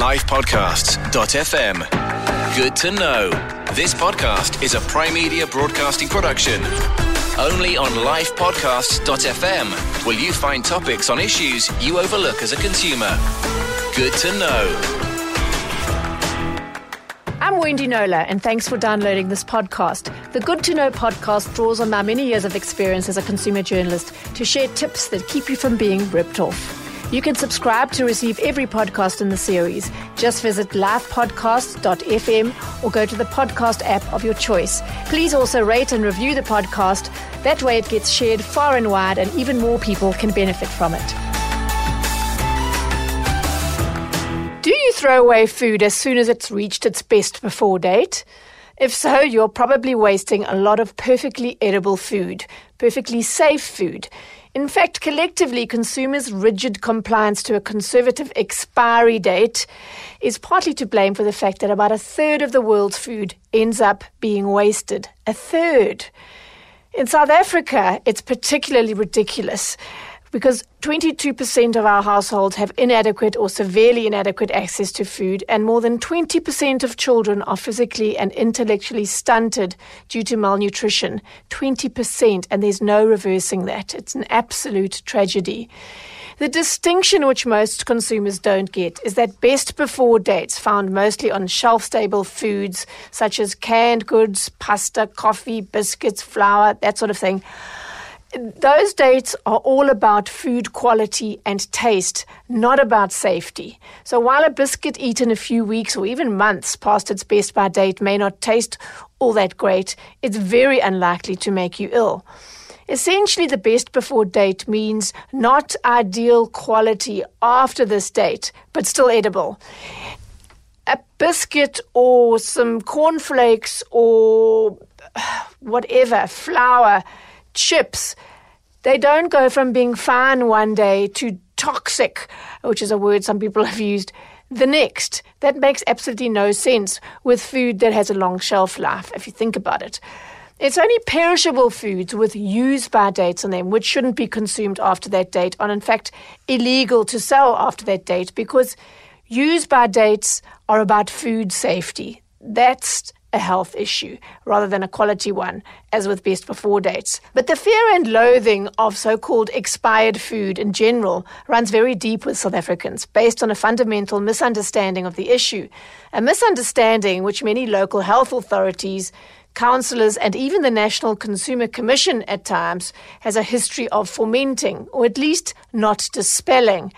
lifepodcasts.fm. Good to know. This podcast is a Prime Media broadcasting production. Only on lifepodcasts.fm will you find topics on issues you overlook as a consumer. Good to know. I'm Wendy Knowler, and thanks for downloading this podcast. The Good to Know podcast draws on my many years of experience as a consumer journalist to share tips that keep you from being ripped off. You can subscribe to receive every podcast in the series. Just visit lifepodcast.fm or go to the podcast app of your choice. Please also rate and review the podcast. That way it gets shared far and wide, and even more people can benefit from it. Do you throw away food as soon as it's reached its best before date? If so, you're probably wasting a lot of perfectly edible food, perfectly safe food. In fact, collectively, consumers' rigid compliance to a conservative expiry date is partly to blame for the fact that about a third of the world's food ends up being wasted. A third. In South Africa, it's particularly ridiculous because 22% of our households have inadequate or severely inadequate access to food, and more than 20% of children are physically and intellectually stunted due to malnutrition. 20%, and there's no reversing that. It's an absolute tragedy. The distinction which most consumers don't get is that best before dates found mostly on shelf stable foods such as canned goods, pasta, coffee, biscuits, flour, that sort of thing those dates are all about food quality and taste, not about safety. So while a biscuit eaten a few weeks or even months past its best by date may not taste all that great, it's very unlikely to make you ill. Essentially, the best before date means not ideal quality after this date, but still edible. A biscuit or some cornflakes or whatever, flour chips, they don't go from being fine one day to toxic, which is a word some people have used, the next. That makes absolutely no sense with food that has a long shelf life, if you think about it. It's only perishable foods with use by dates on them, which shouldn't be consumed after that date, and in fact, illegal to sell after that date because use by dates are about food safety. That's a health issue rather than a quality one, as with best before dates. But the fear and loathing of so called expired food in general runs very deep with South Africans, based on a fundamental misunderstanding of the issue. A misunderstanding which many local health authorities councillors, and even the National Consumer Commission at times has a history of fomenting, or at least not dispelling.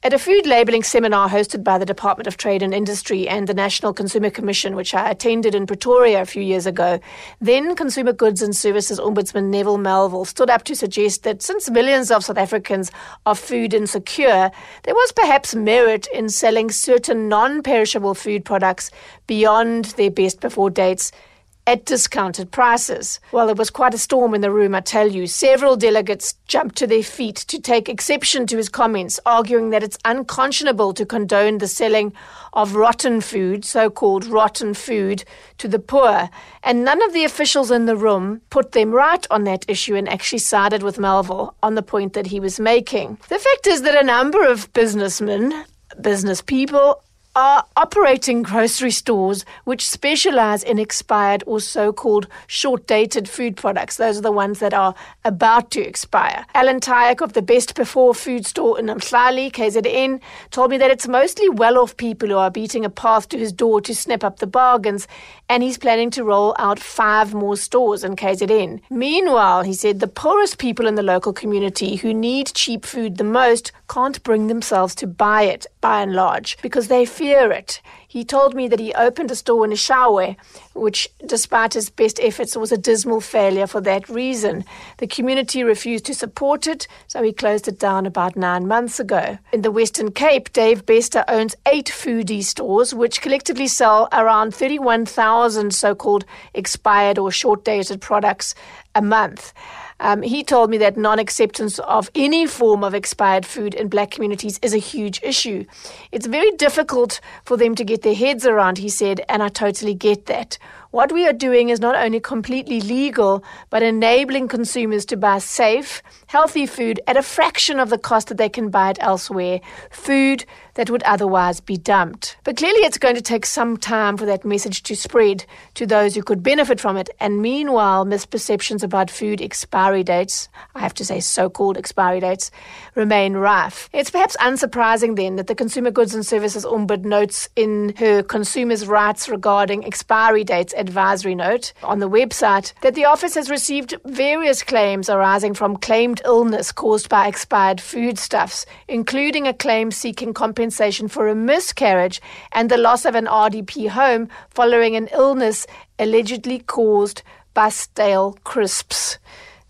At a food labelling seminar hosted by the Department of Trade and Industry and the National Consumer Commission, which I attended in Pretoria a few years ago, then Consumer Goods and Services Ombudsman Neville Melville stood up to suggest that since millions of South Africans are food insecure, there was perhaps merit in selling certain non perishable food products beyond their best before dates at discounted prices. Well, there was quite a storm in the room, I tell you. Several delegates jumped to their feet to take exception to his comments, arguing that it's unconscionable to condone the selling of rotten food, so called rotten food, to the poor. And none of the officials in the room put them right on that issue and actually sided with Melville on the point that he was making. The fact is that a number of businessmen, business people, are operating grocery stores which specialize in expired or so called short dated food products. Those are the ones that are about to expire. Alan Tyack of the Best Before food store in Mhlali, KZN, told me that it's mostly well off people who are beating a path to his door to snap up the bargains, and he's planning to roll out five more stores in KZN. Meanwhile, he said the poorest people in the local community who need cheap food the most can't bring themselves to buy it by and large because they fear it. He told me that he opened a store in Eshowe, which, despite his best efforts, was a dismal failure for that reason. The community refused to support it, so he closed it down about nine months ago. In the Western Cape, Dave Bester owns eight foodie stores, which collectively sell around 31,000 so called expired or short dated products a month. Um, he told me that non acceptance of any form of expired food in black communities is a huge issue. It's very difficult for them to get their heads around, he said, and I totally get that. What we are doing is not only completely legal, but enabling consumers to buy safe, healthy food at a fraction of the cost that they can buy it elsewhere. Food that would otherwise be dumped. But clearly, it's going to take some time for that message to spread to those who could benefit from it. And meanwhile, misperceptions about food expiry dates, I have to say so called expiry dates, remain rife. It's perhaps unsurprising then that the Consumer Goods and Services Ombud notes in her consumers' rights regarding expiry dates advisory note on the website that the office has received various claims arising from claimed illness caused by expired foodstuffs, including a claim seeking compensation for a miscarriage and the loss of an RDP home following an illness allegedly caused by stale crisps.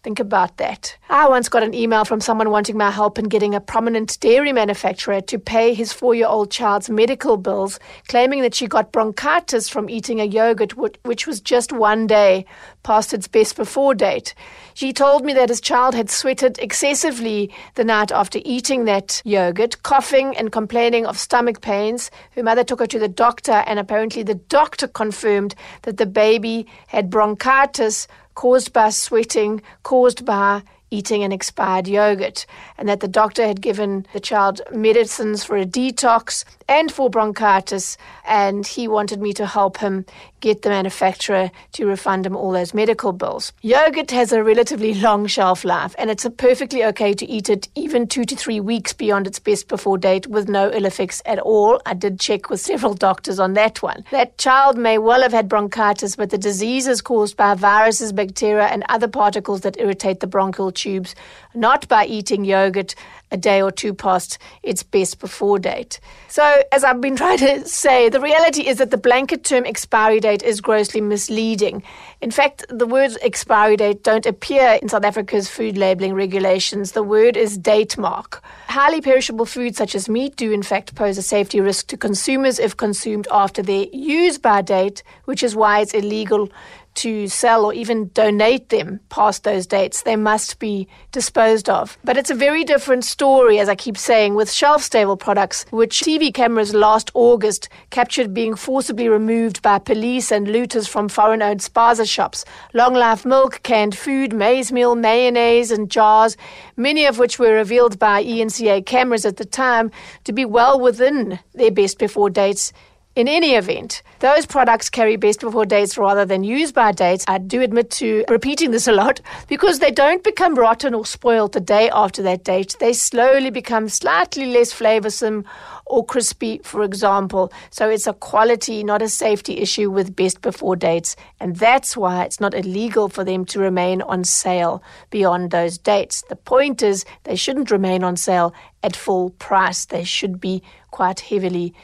Think about that. I once got an email from someone wanting my help in getting a prominent dairy manufacturer to pay his four year old child's medical bills, claiming that she got bronchitis from eating a yogurt which was just one day past its best before date. She told me that his child had sweated excessively the night after eating that yogurt, coughing and complaining of stomach pains. Her mother took her to the doctor, and apparently the doctor confirmed that the baby had bronchitis caused by sweating, caused by eating an expired yogurt, and that the doctor had given the child medicines for a detox and for bronchitis, and he wanted me to help him get the manufacturer to refund him all those medical bills. Yogurt has a relatively long shelf life, and it's perfectly okay to eat it even two to three weeks beyond its best before date with no ill effects at all. I did check with several doctors on that one. That child may well have had bronchitis, but the disease is caused by viruses, bacteria, and other particles that irritate the bronchial tubes, not by eating yogurt a day or two past its best before date. So, as I've been trying to say, the reality is that the blanket term expiry date is grossly misleading. In fact, the words expiry date don't appear in South Africa's food labeling regulations. The word is date mark. Highly perishable foods such as meat do, in fact, pose a safety risk to consumers if consumed after their use by date, which is why it's illegal to sell or even donate them past those dates. They must be disposed of. But it's a very different story, as I keep saying, with shelf stable products, which TV cameras last August captured being forcibly removed by police and looters from foreign owned spaza shops. Long life milk, canned food, maize meal, mayonnaise, and jars, many of which were revealed by ENCA cameras at the time to be well within their best before dates in any event, those products carry best before dates rather than use by dates. I do admit to repeating this a lot because they don't become rotten or spoiled the day after that date. They slowly become slightly less flavorsome or crispy, for example. So it's a quality, not a safety issue with best before dates. And that's why it's not illegal for them to remain on sale beyond those dates. The point is, they shouldn't remain on sale at full price. They should be quite heavily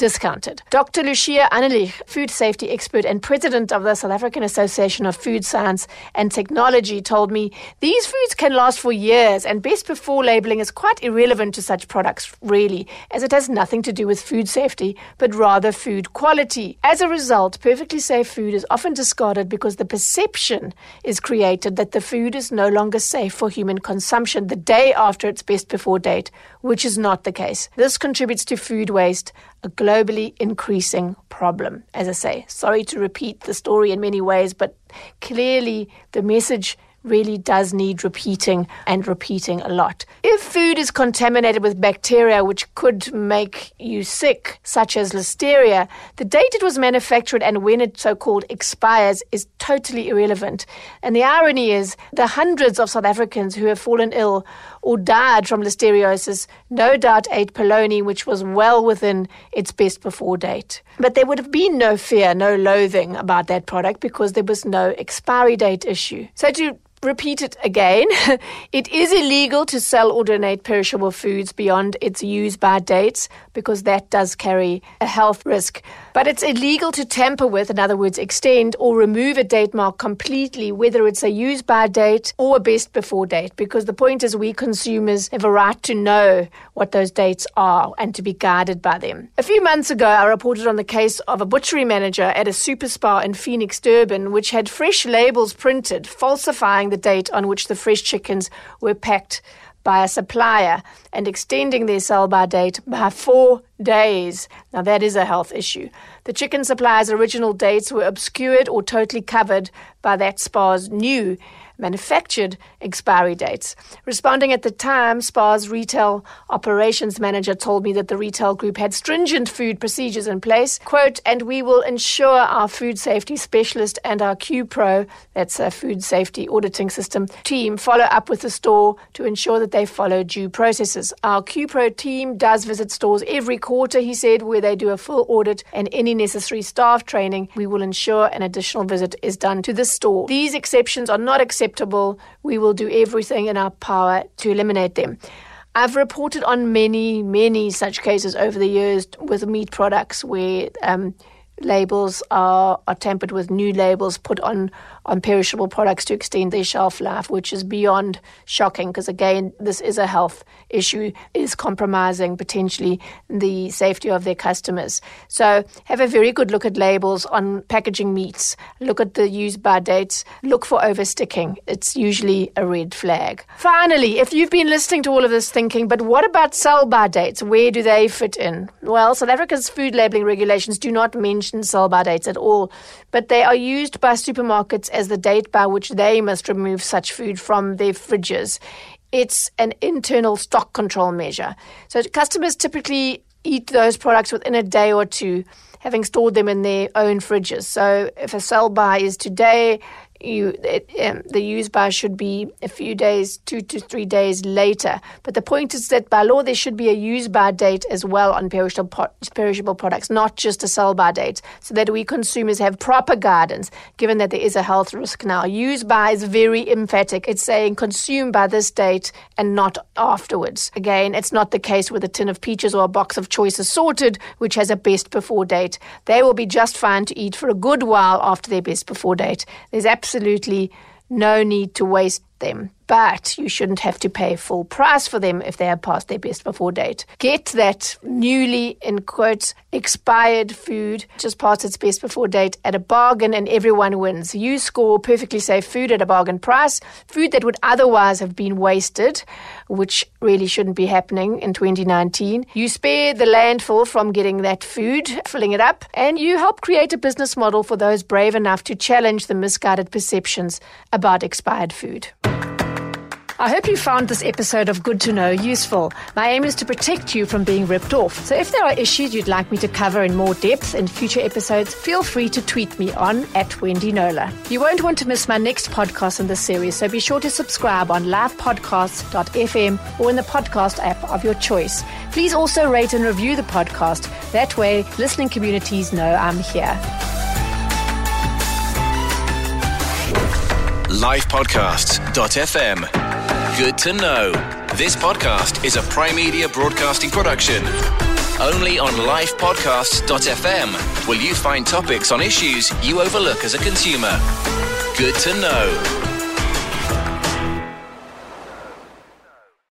discounted. Dr. Lucia Anelich, food safety expert and president of the South African Association of Food Science and Technology, told me these foods can last for years and best before labeling is quite irrelevant to such products, really, as it has nothing to do with food safety, but rather food quality. As a result, perfectly safe food is often discarded because the perception is created that the food is no longer safe for human consumption the day after its best before date, which is not the case. This contributes to food waste, a globally increasing problem. As I say, sorry to repeat the story in many ways, but clearly the message really does need repeating and repeating a lot. If food is contaminated with bacteria which could make you sick, such as listeria, the date it was manufactured and when it so called expires is totally irrelevant. And the irony is the hundreds of South Africans who have fallen ill or died from listeriosis no doubt ate polony which was well within its best before date. But there would have been no fear, no loathing about that product because there was no expiry date issue. So to repeat it again. it is illegal to sell or donate perishable foods beyond its use by dates because that does carry a health risk. But it's illegal to tamper with, in other words, extend or remove a date mark completely, whether it's a use by date or a best before date, because the point is we consumers have a right to know what those dates are and to be guided by them. A few months ago, I reported on the case of a butchery manager at a SUPERSPAR in Phoenix, Durban, which had fresh labels printed falsifying the date on which the fresh chickens were packed by a supplier and extending their sell by date by four days. Now, that is a health issue. The chicken supplier's original dates were obscured or totally covered by that SPAR's new manufactured expiry dates. Responding at the time, SPAR's retail operations manager told me that the retail group had stringent food procedures in place. Quote, and we will ensure our food safety specialist and our QPro, that's a food safety auditing system, team follow up with the store to ensure that they follow due processes. Our QPro team does visit stores every quarter, he said, where they do a full audit and any necessary staff training. We will ensure an additional visit is done to the store. These exceptions are not acceptable acceptable, we will do everything in our power to eliminate them. I've reported on many, many such cases over the years with meat products where um, labels are, are tampered with, new labels put on on perishable products to extend their shelf life, which is beyond shocking because, again, this is a health issue, is compromising potentially the safety of their customers. So, have a very good look at labels on packaging meats, look at the use by dates, look for oversticking. It's usually a red flag. Finally, if you've been listening to all of this thinking, but what about sell by dates? Where do they fit in? Well, South Africa's food labeling regulations do not mention sell by dates at all, but they are used by supermarkets as the date by which they must remove such food from their fridges. It's an internal stock control measure. So customers typically eat those products within a day or two, having stored them in their own fridges. So if a sell by is today, you it, um, the use by should be a few days, two to three days later. But the point is that by law there should be a use by date as well on perishable perishable products, not just a sell by date, so that we consumers have proper guidance. Given that there is a health risk now, use by is very emphatic. It's saying consume by this date and not afterwards. Again, it's not the case with a tin of peaches or a box of choice assorted, which has a best before date. They will be just fine to eat for a good while after their best before date. There's absolutely absolutely no need to waste them but you shouldn't have to pay full price for them if they are past their best before date. Get that newly, in quotes, expired food just past its best before date at a bargain and everyone wins. You score perfectly safe food at a bargain price, food that would otherwise have been wasted, which really shouldn't be happening in 2019. You spare the landfill from getting that food, filling it up, and you help create a business model for those brave enough to challenge the misguided perceptions about expired food. I hope you found this episode of Good to Know useful. My aim is to protect you from being ripped off. So if there are issues you'd like me to cover in more depth in future episodes, feel free to tweet me on at Wendy Knowler. You won't want to miss my next podcast in this series, so be sure to subscribe on lifepodcasts.fm or in the podcast app of your choice. Please also rate and review the podcast. That way, listening communities know I'm here. lifepodcasts.fm Good to know. This podcast is a Prime Media broadcasting production. Only on lifepodcasts.fm will you find topics on issues you overlook as a consumer. Good to know.